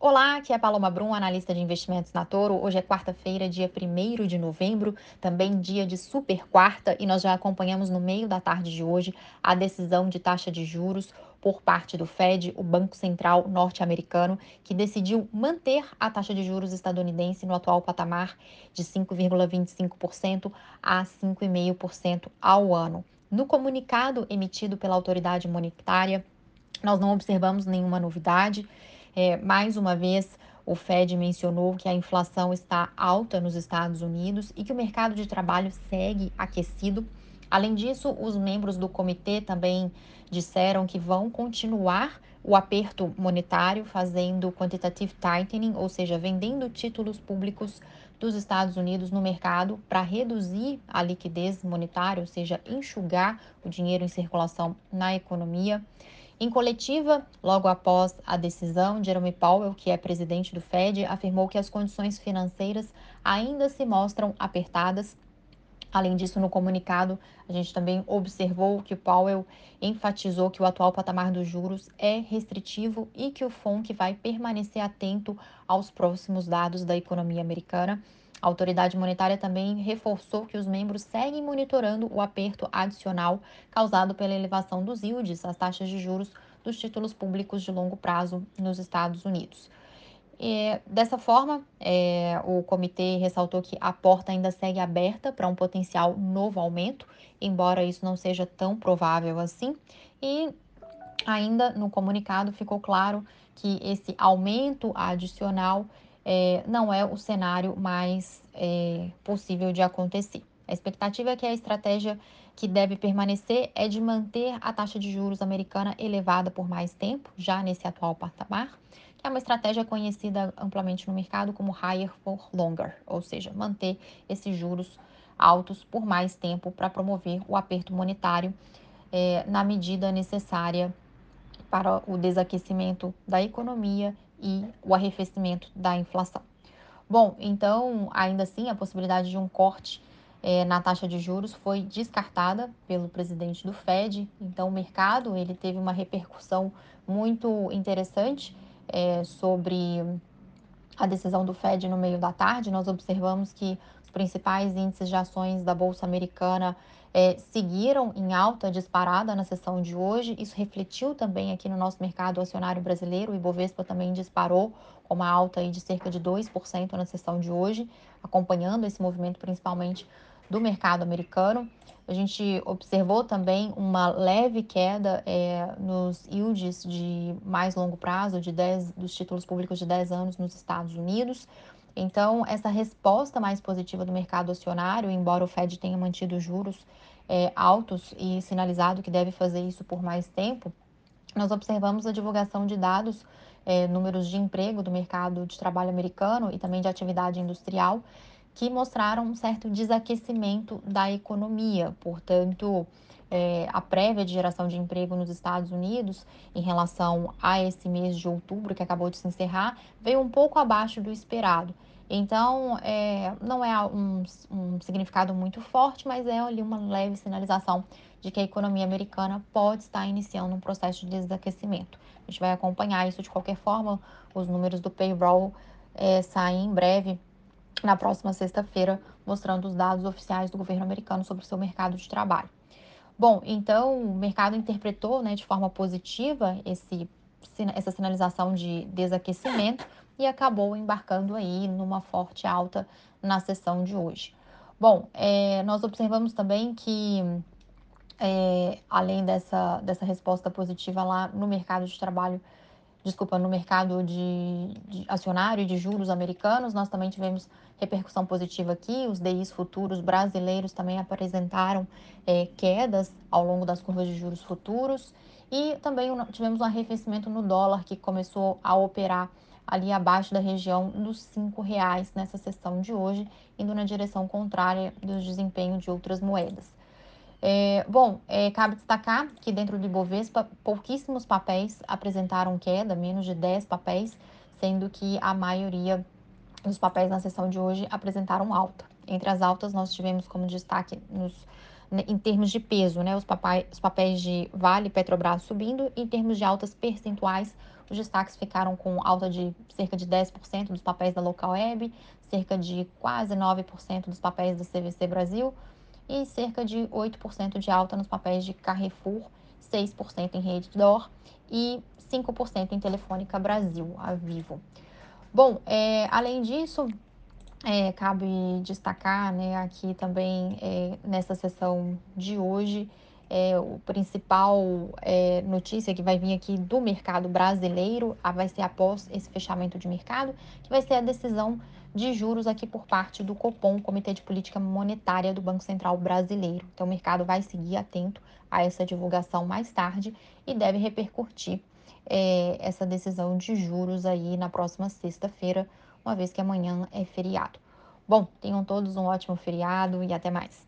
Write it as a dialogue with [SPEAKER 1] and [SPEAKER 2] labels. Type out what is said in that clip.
[SPEAKER 1] Olá, aqui é Paloma Brum, analista de investimentos na Toro. Hoje é quarta-feira, dia 1 de novembro, também dia de super quarta, e nós já acompanhamos no meio da tarde de hoje a decisão de taxa de juros por parte do Fed, o Banco Central norte-americano, que decidiu manter a taxa de juros estadunidense no atual patamar de 5,25% a 5,5% ao ano. No comunicado emitido pela autoridade monetária, nós não observamos nenhuma novidade. É, mais uma vez, o Fed mencionou que a inflação está alta nos Estados Unidos e que o mercado de trabalho segue aquecido. Além disso, os membros do comitê também disseram que vão continuar o aperto monetário, fazendo quantitative tightening, ou seja, vendendo títulos públicos dos Estados Unidos no mercado para reduzir a liquidez monetária, ou seja, enxugar o dinheiro em circulação na economia. Em coletiva, logo após a decisão, Jerome Powell, que é presidente do Fed, afirmou que as condições financeiras ainda se mostram apertadas. Além disso, no comunicado, a gente também observou que Powell enfatizou que o atual patamar dos juros é restritivo e que o FONC vai permanecer atento aos próximos dados da economia americana. A autoridade monetária também reforçou que os membros seguem monitorando o aperto adicional causado pela elevação dos yields, as taxas de juros dos títulos públicos de longo prazo nos Estados Unidos. E, dessa forma, é, o comitê ressaltou que a porta ainda segue aberta para um potencial novo aumento, embora isso não seja tão provável assim. E ainda no comunicado ficou claro que esse aumento adicional é, não é o cenário mais é, possível de acontecer. A expectativa é que a estratégia que deve permanecer é de manter a taxa de juros americana elevada por mais tempo, já nesse atual patamar, que é uma estratégia conhecida amplamente no mercado como higher for longer, ou seja, manter esses juros altos por mais tempo para promover o aperto monetário é, na medida necessária para o desaquecimento da economia e o arrefecimento da inflação. Bom, então, ainda assim, a possibilidade de um corte é, na taxa de juros foi descartada pelo presidente do Fed. Então, o mercado ele teve uma repercussão muito interessante é, sobre a decisão do Fed no meio da tarde. Nós observamos que os principais índices de ações da Bolsa Americana é, seguiram em alta disparada na sessão de hoje. Isso refletiu também aqui no nosso mercado acionário brasileiro. O Ibovespa também disparou com uma alta aí de cerca de 2% na sessão de hoje, acompanhando esse movimento principalmente do mercado americano. A gente observou também uma leve queda é, nos yields de mais longo prazo, de 10, dos títulos públicos de 10 anos nos Estados Unidos. Então, essa resposta mais positiva do mercado acionário, embora o Fed tenha mantido juros é, altos e sinalizado que deve fazer isso por mais tempo, nós observamos a divulgação de dados, é, números de emprego do mercado de trabalho americano e também de atividade industrial, que mostraram um certo desaquecimento da economia. Portanto, é, a prévia de geração de emprego nos Estados Unidos em relação a esse mês de outubro que acabou de se encerrar veio um pouco abaixo do esperado. Então, é, não é um, um, significado muito forte, mas é ali uma leve sinalização de que a economia americana pode estar iniciando um processo de desaquecimento. A gente vai acompanhar isso de qualquer forma. Os números do payroll é, saem em breve, na próxima sexta-feira, mostrando os dados oficiais do governo americano sobre o seu mercado de trabalho. Bom, então o mercado interpretou né, de forma positiva esse, essa sinalização de desaquecimento e acabou embarcando aí numa forte alta na sessão de hoje. Bom, é, nós observamos também que, é, além dessa, dessa resposta positiva lá no mercado de trabalho, desculpa, no mercado de, de acionário de juros americanos, nós também tivemos repercussão positiva aqui. Os DIs futuros brasileiros também apresentaram é, quedas ao longo das curvas de juros futuros. E também tivemos um arrefecimento no dólar que começou a operar ali abaixo da região dos cinco reais nessa sessão de hoje, indo na direção contrária do desempenho de outras moedas. É, bom, é, cabe destacar que dentro do Ibovespa, pouquíssimos papéis apresentaram queda, menos de 10 papéis, sendo que a maioria os papéis na sessão de hoje apresentaram alta. Entre as altas, nós tivemos como destaque nos, né, em termos de peso, né, os, papéis, os papéis de Vale e Petrobras subindo, e em termos de altas percentuais, os destaques ficaram com alta de cerca de 10% dos papéis da Local Web, cerca de quase 9% dos papéis do CVC Brasil e cerca de 8% de alta nos papéis de Carrefour, 6% em Redditor e 5% em Telefônica Brasil, a Vivo. Bom, é, além disso, é, cabe destacar né, aqui também é, nessa sessão de hoje é, o principal é, notícia que vai vir aqui do mercado brasileiro a, vai ser após esse fechamento de mercado, que vai ser a decisão de juros aqui por parte do Copom, Comitê de Política Monetária do Banco Central Brasileiro. Então o mercado vai seguir atento a essa divulgação mais tarde e deve repercutir é, essa decisão de juros aí na próxima sexta-feira uma vez que amanhã é feriado. Bom, tenham todos um ótimo feriado e até mais.